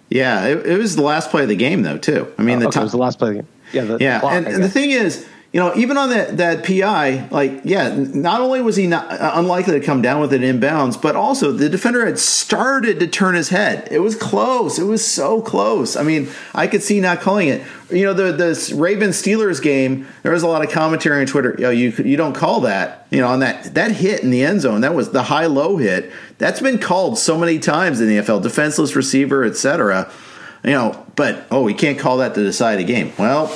Speaker 1: Yeah, it, it was the last play of the game, though, too. I mean,
Speaker 2: oh,
Speaker 1: the
Speaker 2: okay, it was the last play of the game. Yeah, the,
Speaker 1: yeah, and, and the thing is, you know, even on that that PI, like, yeah, not only was he not uh, unlikely to come down with it inbounds, but also the defender had started to turn his head. It was close. It was so close. I mean, I could see not calling it. You know, the the Ravens Steelers game. There was a lot of commentary on Twitter. You know, you you don't call that. You know, on that that hit in the end zone. That was the high low hit. That's been called so many times in the NFL. Defenseless receiver, etc. You know, but oh, we can't call that to decide a game. Well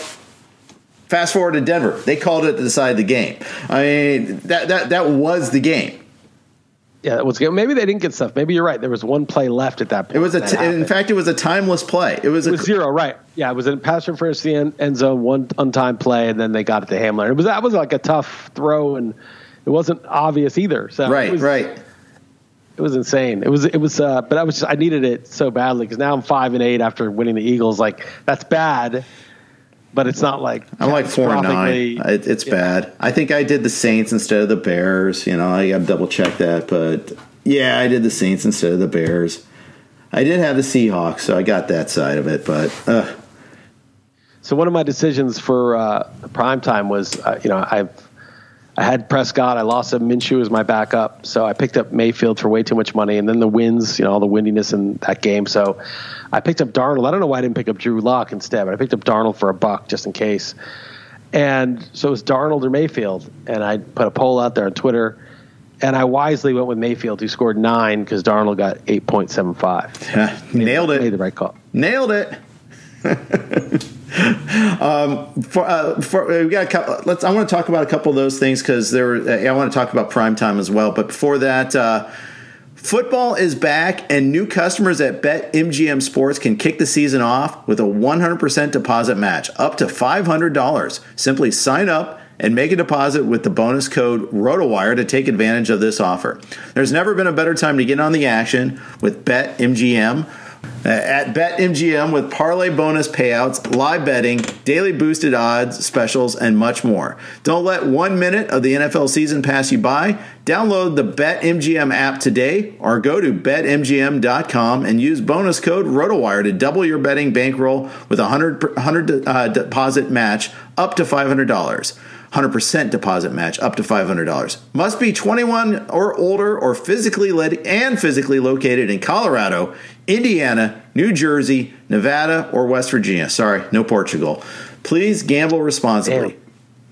Speaker 1: Fast forward to Denver, they called it to decide the game. I mean, that that that was the game.
Speaker 2: Yeah, that was maybe they didn't get stuff. Maybe you're right. There was one play left at that point.
Speaker 1: It was a t- in fact, it was a timeless play. It was,
Speaker 2: it was
Speaker 1: a,
Speaker 2: zero, right? Yeah, it was a pass interference to the end, end zone, one untimed play, and then they got it to Hamler. It was that was like a tough throw, and it wasn't obvious either. So
Speaker 1: right,
Speaker 2: it was,
Speaker 1: right.
Speaker 2: It was insane. It was it was, uh, but I was just I needed it so badly because now I'm five and eight after winning the Eagles. Like that's bad but it's not like
Speaker 1: I'm like four and nine. It, it's bad. I think I did the Saints instead of the Bears. You know, I got to double check that, but yeah, I did the Saints instead of the Bears. I did have the Seahawks, so I got that side of it, but. Uh.
Speaker 2: So one of my decisions for uh, prime time was, uh, you know, I've I had Prescott. I lost him. Minshew was my backup, so I picked up Mayfield for way too much money, and then the winds, you know, all the windiness in that game. So I picked up Darnold. I don't know why I didn't pick up Drew Lock instead, but I picked up Darnold for a buck just in case. And so it was Darnold or Mayfield, and I put a poll out there on Twitter, and I wisely went with Mayfield, who scored nine because Darnold got eight point seven five.
Speaker 1: Nailed it.
Speaker 2: Made the right call.
Speaker 1: Nailed it. um, for, uh, for, we got a couple, let's. I want to talk about a couple of those things because there. Were, I want to talk about prime time as well. But before that, uh, Football is back, and new customers at BetMGM Sports can kick the season off with a 100% deposit match up to $500. Simply sign up and make a deposit with the bonus code ROTOWIRE to take advantage of this offer. There's never been a better time to get on the action with BetMGM. Uh, at BetMGM with parlay bonus payouts, live betting, daily boosted odds, specials, and much more. Don't let one minute of the NFL season pass you by. Download the BetMGM app today or go to betmgm.com and use bonus code ROTOWIRE to double your betting bankroll with a 100, 100 uh, deposit match up to $500. 100% deposit match up to $500. Must be 21 or older or physically led and physically located in Colorado, Indiana, New Jersey, Nevada, or West Virginia. Sorry, no Portugal. Please gamble responsibly. Damn.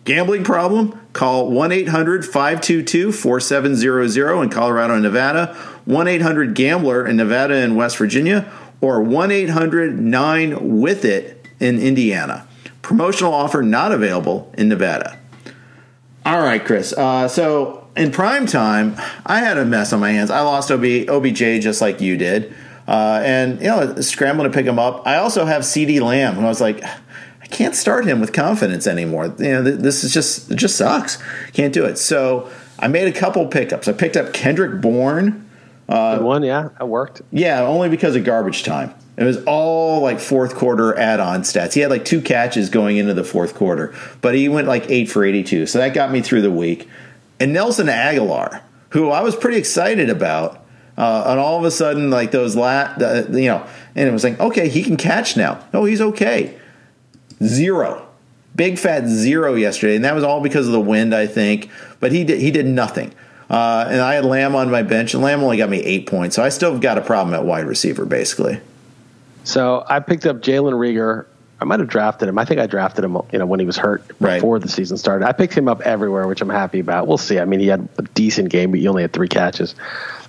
Speaker 1: Gambling problem? Call 1 800 522 4700 in Colorado and Nevada, 1 800 Gambler in Nevada and West Virginia, or 1 800 9 with it in Indiana. Promotional offer not available in Nevada. All right, Chris. Uh, so in prime time, I had a mess on my hands. I lost OB, OBJ just like you did. Uh, and, you know, scrambling to pick him up. I also have CeeDee Lamb, and I was like, I can't start him with confidence anymore. You know, this is just, it just sucks. Can't do it. So I made a couple pickups. I picked up Kendrick Bourne.
Speaker 2: Uh, one, yeah, that worked.
Speaker 1: Yeah, only because of garbage time. It was all like fourth quarter add on stats. He had like two catches going into the fourth quarter, but he went like eight for 82. So that got me through the week. And Nelson Agholor, who I was pretty excited about, uh, and all of a sudden, like those lat, uh, you know, and it was like, okay, he can catch now. No, he's okay. Zero. Big fat zero yesterday, and that was all because of the wind, I think. But he did he did nothing. Uh, and I had Lamb on my bench, and Lamb only got me eight points, so I still got a problem at wide receiver, basically.
Speaker 2: So I picked up Jalen Reagor I might have drafted him. I think I drafted him, you know, when he was hurt
Speaker 1: Right.
Speaker 2: before the season started. I picked him up everywhere, which I'm happy about. We'll see. I mean, he had a decent game, but he only had three catches.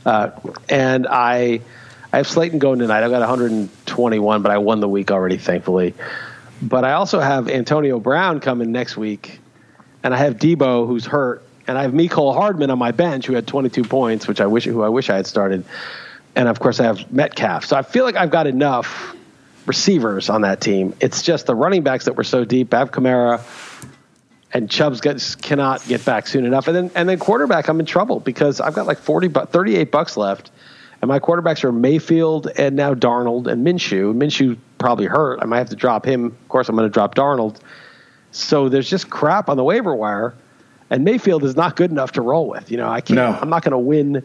Speaker 2: Uh, and I, I have Slayton going tonight. I've got 121, but I won the week already, thankfully. But I also have Antonio Brown coming next week, and I have Deebo who's hurt, and I have Mecole Hardman on my bench who had 22 points, which I wish who I wish I had started, and of course I have Metcalf. So I feel like I've got enough receivers on that team. It's just the running backs that were so deep. I have Kamara, and Chubbs gets, cannot get back soon enough, and then and then quarterback I'm in trouble because I've got like 40 bu- 38 bucks left. And my quarterbacks are Mayfield and now Darnold and Minshew. Minshew probably hurt. I might have to drop him. Of course, I'm going to drop Darnold. So there's just crap on the waiver wire, and Mayfield is not good enough to roll with. You know, I can't.
Speaker 1: No.
Speaker 2: I'm not going to win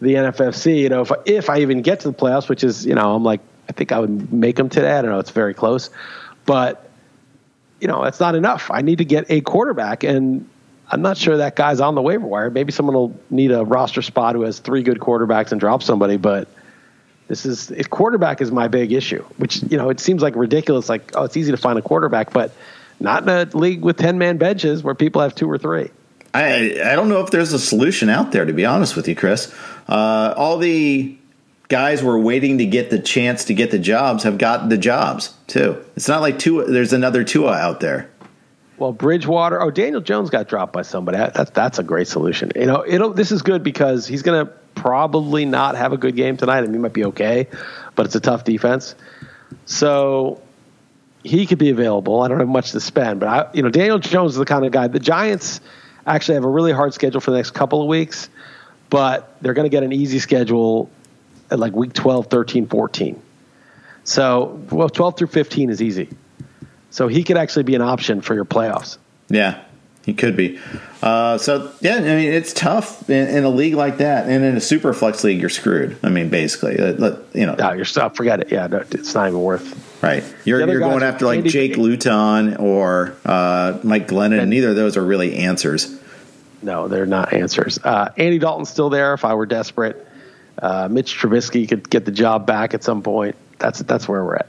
Speaker 2: the NFFC. You know, if if I even get to the playoffs, which is you know, I'm like I think I would make them today. I don't know. It's very close, but you know, that's not enough. I need to get a quarterback, and I'm not sure that guy's on the waiver wire. Maybe someone will need a roster spot who has three good quarterbacks and drop somebody, but. This is if quarterback is my big issue, which you know it seems like ridiculous. Like oh, it's easy to find a quarterback, but not in a league with ten man benches where people have two or three.
Speaker 1: I I don't know if there's a solution out there to be honest with you, Chris. Uh, all the guys who are waiting to get the chance to get the jobs have got the jobs too. It's not like Tua. There's another Tua out there.
Speaker 2: Well, Bridgewater. Oh, Daniel Jones got dropped by somebody. That's that's a great solution. You know, it'll. This is good because he's going to probably not have a good game tonight. I mean, he might be okay, but it's a tough defense. So he could be available. I don't have much to spend, but I, you know, Daniel Jones is the kind of guy. The Giants actually have a really hard schedule for the next couple of weeks, but they're going to get an easy schedule like week 12, 13, 14. So, well, 12 through 15 is easy. So he could actually be an option for your playoffs.
Speaker 1: Yeah, he could be. Uh, so yeah, I mean it's tough in, in, a league like that, and in a super flex league, you're screwed. I mean, basically, uh, you know.
Speaker 2: No, you're stuck. Forget it. Yeah, no, it's not even worth.
Speaker 1: Right, you're you're going after like Andy, Jake Luton or uh, Mike Glennon. And neither of those are really answers.
Speaker 2: No, they're not answers. Uh, Andy Dalton's still there. If I were desperate, uh, Mitch Trubisky could get the job back at some point. That's that's where we're at.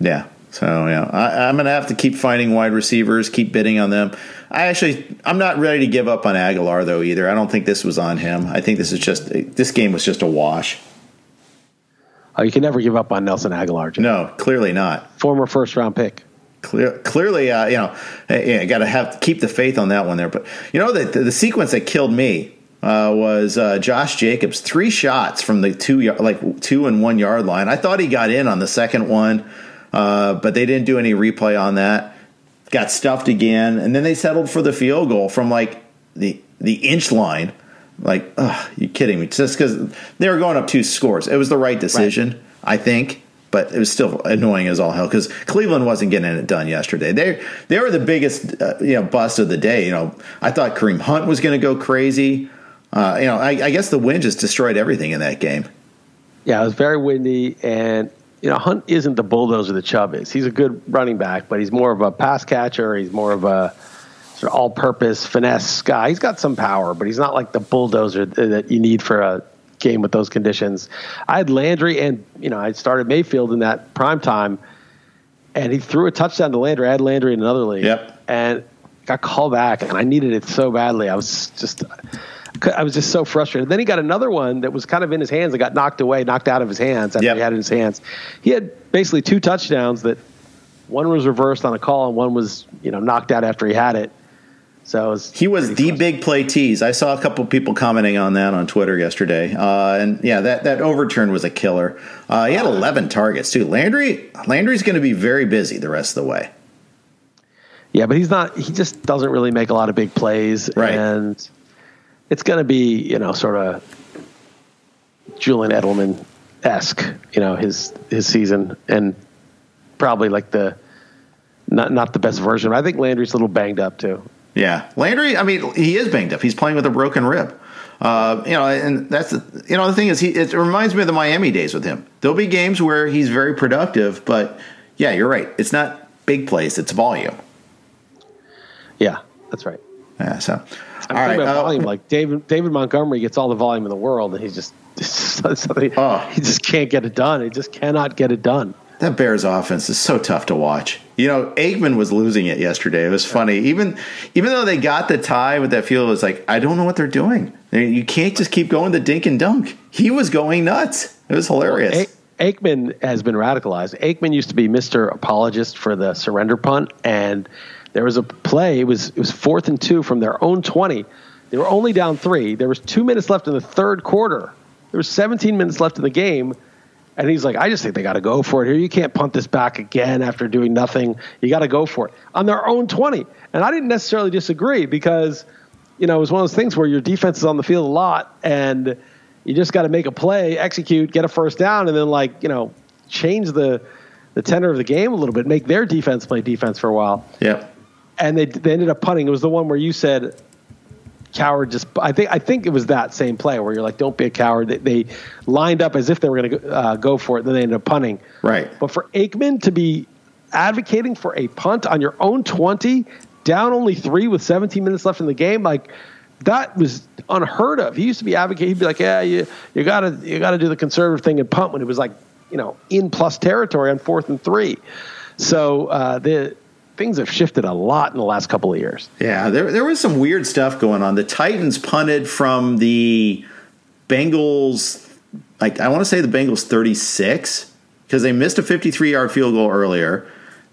Speaker 1: Yeah. So yeah, I, I'm going to have to keep finding wide receivers, keep bidding on them. I actually, I'm not ready to give up on Agholor though either. I don't think this was on him. I think this is just this game was just a wash.
Speaker 2: Oh, you can never give up on Nelson Agholor. Jim.
Speaker 1: No, clearly not.
Speaker 2: Former first round pick.
Speaker 1: Clear, clearly, uh, you know, yeah, got to have keep the faith on that one there. But you know, the the, the sequence that killed me uh, was uh, Josh Jacobs, three shots from the two like two and one yard line. I thought he got in on the second one. Uh, but they didn't do any replay on that. Got stuffed again, and then they settled for the field goal from like the the inch line. Like, ugh, you kidding me? Just because they were going up two scores, it was the right decision, right. I think. But it was still annoying as all hell because Cleveland wasn't getting it done yesterday. They they were the biggest uh, you know bust of the day. You know, I thought Kareem Hunt was going to go crazy. Uh, you know, I, I guess the wind just destroyed everything in that game.
Speaker 2: Yeah, it was very windy, and you know, Hunt isn't the bulldozer that Chubb is. He's a good running back, but he's more of a pass catcher. He's more of a sort of all-purpose finesse guy. He's got some power, but he's not like the bulldozer that you need for a game with those conditions. I had Landry, and you know, I started Mayfield in that prime time, and he threw a touchdown to Landry. I had Landry in another league,
Speaker 1: yep.
Speaker 2: and got called back, and I needed it so badly. I was just. I was just so frustrated. Then he got another one that was kind of in his hands that got knocked away, knocked out of his hands after
Speaker 1: yep.
Speaker 2: he had it in his hands. He had basically two touchdowns that one was reversed on a call and one was, you know, knocked out after he had it. So it was
Speaker 1: he was the big play tease. I saw a couple people commenting on that on Twitter yesterday, uh, and yeah, that that overturn was a killer. Uh, he had 11 targets too. Landry Landry's going to be very busy the rest of the way.
Speaker 2: Yeah, but he's not. He just doesn't really make a lot of big plays,
Speaker 1: right.
Speaker 2: and it's going to be, you know, sort of Julian Edelman esque, you know, his his season, and probably like the not not the best version. I think Landry's a little banged up too.
Speaker 1: Yeah, Landry. I mean, he is banged up. He's playing with a broken rib. Uh, you know, and that's the, you know the thing is, he it reminds me of the Miami days with him. There'll be games where he's very productive, but yeah, you're right. It's not big plays; it's volume.
Speaker 2: Yeah, that's right.
Speaker 1: Yeah. So,
Speaker 2: I'm
Speaker 1: all right.
Speaker 2: about
Speaker 1: uh,
Speaker 2: volume. Like David David Montgomery gets all the volume in the world, and he's just, something,
Speaker 1: Oh.
Speaker 2: he just can't get it done. He just cannot get it done.
Speaker 1: that Bears offense is so tough to watch. You know, Aikman was losing it yesterday. It was funny. Even even though they got the tie with that field, it was like I don't know what they're doing. You can't just keep going the dink and dunk. He was going nuts. It was hilarious. Well,
Speaker 2: Aikman has been radicalized. Aikman used to be Mr. Apologist for the surrender punt, and there was a play. It was it was fourth and two from their own twenty. They were only down three. There was two minutes left in the third quarter. There was 17 minutes left in the game, and he's like, I just think they got to go for it here. You can't punt this back again after doing nothing. You got to go for it on their own 20. And I didn't necessarily disagree because, you know, it was one of those things where your defense is on the field a lot and you just got to make a play, execute, get a first down, and then like you know change the the tenor of the game a little bit, make their defense play defense for a while.
Speaker 1: Yep.
Speaker 2: And they they ended up punting. It was the one where you said coward just I think I think it was that same play where you're like don't be a coward they, they lined up as if they were going to uh, go for it then they ended up punting
Speaker 1: right
Speaker 2: but for Aikman to be advocating for a punt on your own 20 down only 3 with 17 minutes left in the game like that was unheard of. He used to be advocating. He'd be like, "Yeah, you you gotta you gotta do the conservative thing and punt." When it was like, you know, in plus territory on fourth and three. So uh, the things have shifted a lot in the last couple of years.
Speaker 1: Yeah, there there was some weird stuff going on. The Titans punted from the Bengals. Like I want to say the Bengals thirty six because they missed a fifty three yard field goal earlier.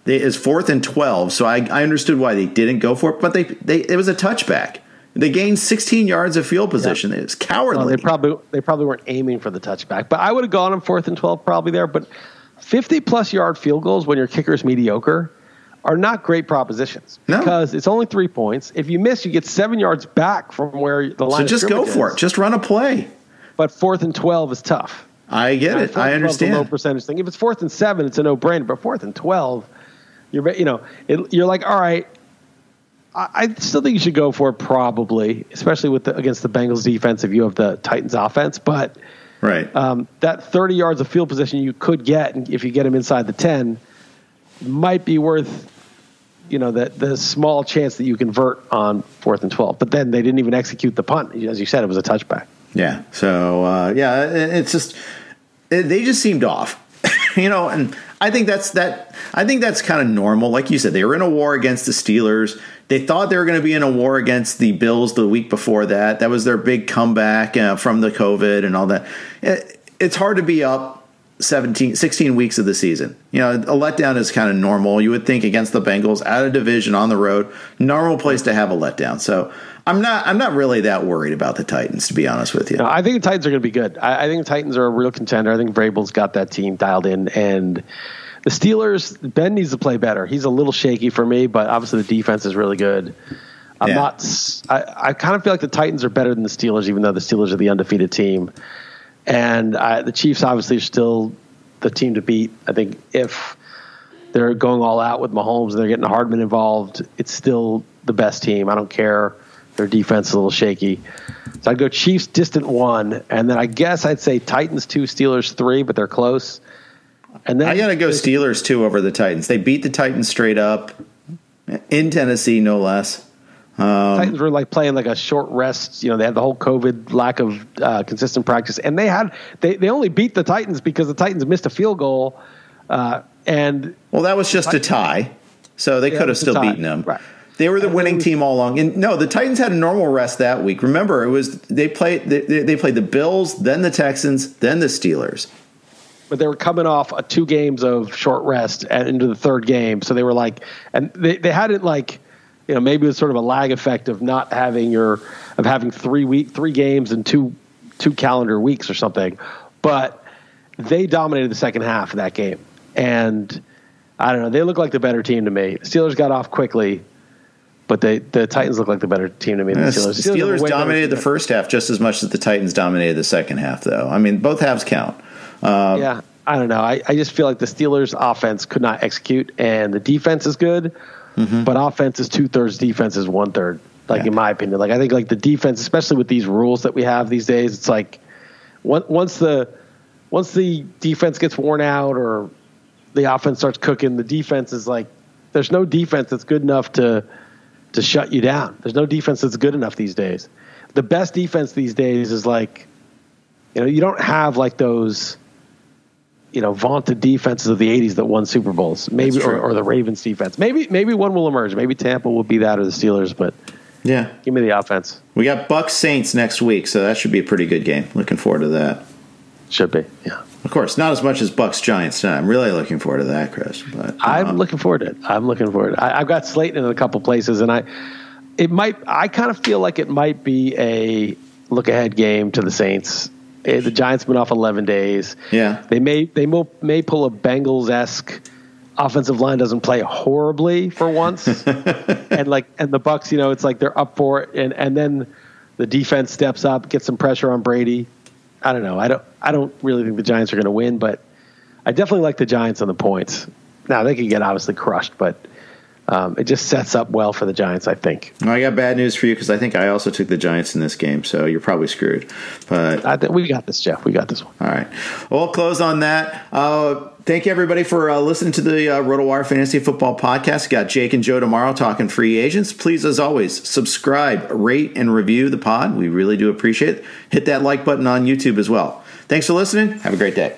Speaker 1: They, it's fourth and twelve, so I, I understood why they didn't go for it, but they, they it was a touchback. They gained 16 yards of field position. Yeah. was cowardly.
Speaker 2: they probably they probably weren't aiming for the touchback, but I would have gone on fourth and 12 probably there. But 50 plus yard field goals when your kicker is mediocre are not great propositions no. because it's only three points. If you miss, you get seven yards back from where the line.
Speaker 1: So just go for
Speaker 2: is.
Speaker 1: it. Just run a play.
Speaker 2: But fourth and 12 is tough.
Speaker 1: I get it. I understand.
Speaker 2: The low percentage thing. If it's fourth and seven, it's a no brainer. But fourth and 12, you're you know it, you're like all right I still think you should go for it, probably, especially with the, against the Bengals defense if you have the Titans offense. But
Speaker 1: right,
Speaker 2: um, that 30 yards of field position you could get if you get him inside the 10 might be worth, you know, the the small chance that you convert on fourth and 12. But then they didn't even execute the punt, as you said, it was a touchback.
Speaker 1: Yeah. So uh, yeah, it's just it, they just seemed off, you know, and I think that's that. I think that's kind of normal. Like you said, they were in a war against the Steelers. They thought they were going to be in a war against the Bills the week before that. That was their big comeback uh, from the COVID and all that. It, it's hard to be up 17, 16 weeks of the season. You know, a letdown is kind of normal. You would think against the Bengals, out of division on the road, normal place to have a letdown. So I'm not I'm not really that worried about the Titans, to be honest with you.
Speaker 2: No, I think the Titans are going to be good. I, I, think the Titans are a real contender. I think Vrabel's got that team dialed in, and the Steelers, Ben needs to play better. He's a little shaky for me, but obviously the defense is really good. I'm yeah. not. I, I kind of feel like the Titans are better than the Steelers, even though the Steelers are the undefeated team. And I, the Chiefs obviously are still the team to beat. I think if they're going all out with Mahomes and they're getting Hardman involved, it's still the best team. I don't care. Their defense is a little shaky. So I'd go Chiefs distant one, and then I guess I'd say Titans two, Steelers three, but they're close.
Speaker 1: And then I got to go Steelers two over the Titans. They beat the Titans straight up in Tennessee, no less.
Speaker 2: Um, Titans were like playing like a short rest. You know, they had the whole COVID lack of uh, consistent practice, and they had they they only beat the Titans because the Titans missed a field goal. Uh, and
Speaker 1: well, that was just a tie, so they yeah, could have still beaten them.
Speaker 2: Right.
Speaker 1: They were the winning team all along. And no, the Titans had a normal rest that week. Remember, it was they played they, they played the Bills, then the Texans, then the Steelers
Speaker 2: but they were coming off a two games of short rest and into the third game. So they were like, and they, they had it like, you know, maybe it was sort of a lag effect of not having your, of having three week, three games in two, two calendar weeks or something. But they dominated the second half of that game. And I don't know, they look like the better team to me. The Steelers got off quickly. But they, the Titans look like the better team to me than the Steelers.
Speaker 1: The Steelers, Steelers dominated the first half just as much as the Titans dominated the second half, though. I mean, both halves count.
Speaker 2: Uh, yeah, I don't know. I, I just feel like the Steelers' offense could not execute, and the defense is good, mm-hmm. but offense is two thirds, defense is one third. Like yeah. in my opinion, like I think like the defense, especially with these rules that we have these days, it's like once the once the defense gets worn out or the offense starts cooking, the defense is like there's no defense that's good enough to to shut you down. There's no defense that's good enough these days. The best defense these days is like you know you don't have like those you know vaunted defenses of the '80s that won Super Bowls. Maybe or, or, the Ravens defense. Maybe maybe one will emerge. Maybe Tampa will be that or the Steelers. But
Speaker 1: yeah,
Speaker 2: give me the offense.
Speaker 1: We got Bucks Saints next week, so that should be a pretty good game. Looking forward to that.
Speaker 2: Should be, yeah.
Speaker 1: Of course, not as much as Bucks Giants. I'm really looking forward to that, Chris. But
Speaker 2: I'm uh, looking forward to it. I'm looking forward. I, have got Slayton in a couple places, and I it might. I kind of feel like it might be a look ahead game to the Saints. Eh, the Giants been off 11 days.
Speaker 1: Yeah,
Speaker 2: they may they may, may pull a Bengals esque offensive line doesn't play horribly for once, and like and the Bucks, you know, it's like they're up for it, and and then the defense steps up, gets some pressure on Brady. I don't know. I don't. I don't really think the Giants are going to win, but I definitely like the Giants on the points. Now they could get obviously crushed, but um, it just sets up well for the Giants, I think.
Speaker 1: Well, I got bad news for you because I think I also took the Giants in this game, so you're probably screwed. But
Speaker 2: I think we got this, Jeff. We got this one.
Speaker 1: All right. Well, we'll close on that. Uh, thank you everybody for uh, listening to the uh, RotoWire Fantasy Football Podcast. We Got Jake and Joe tomorrow talking free agents. Please, as always, subscribe, rate, and review the pod. We really do appreciate it. Hit that like button on YouTube as well. Thanks for listening. Have a great day.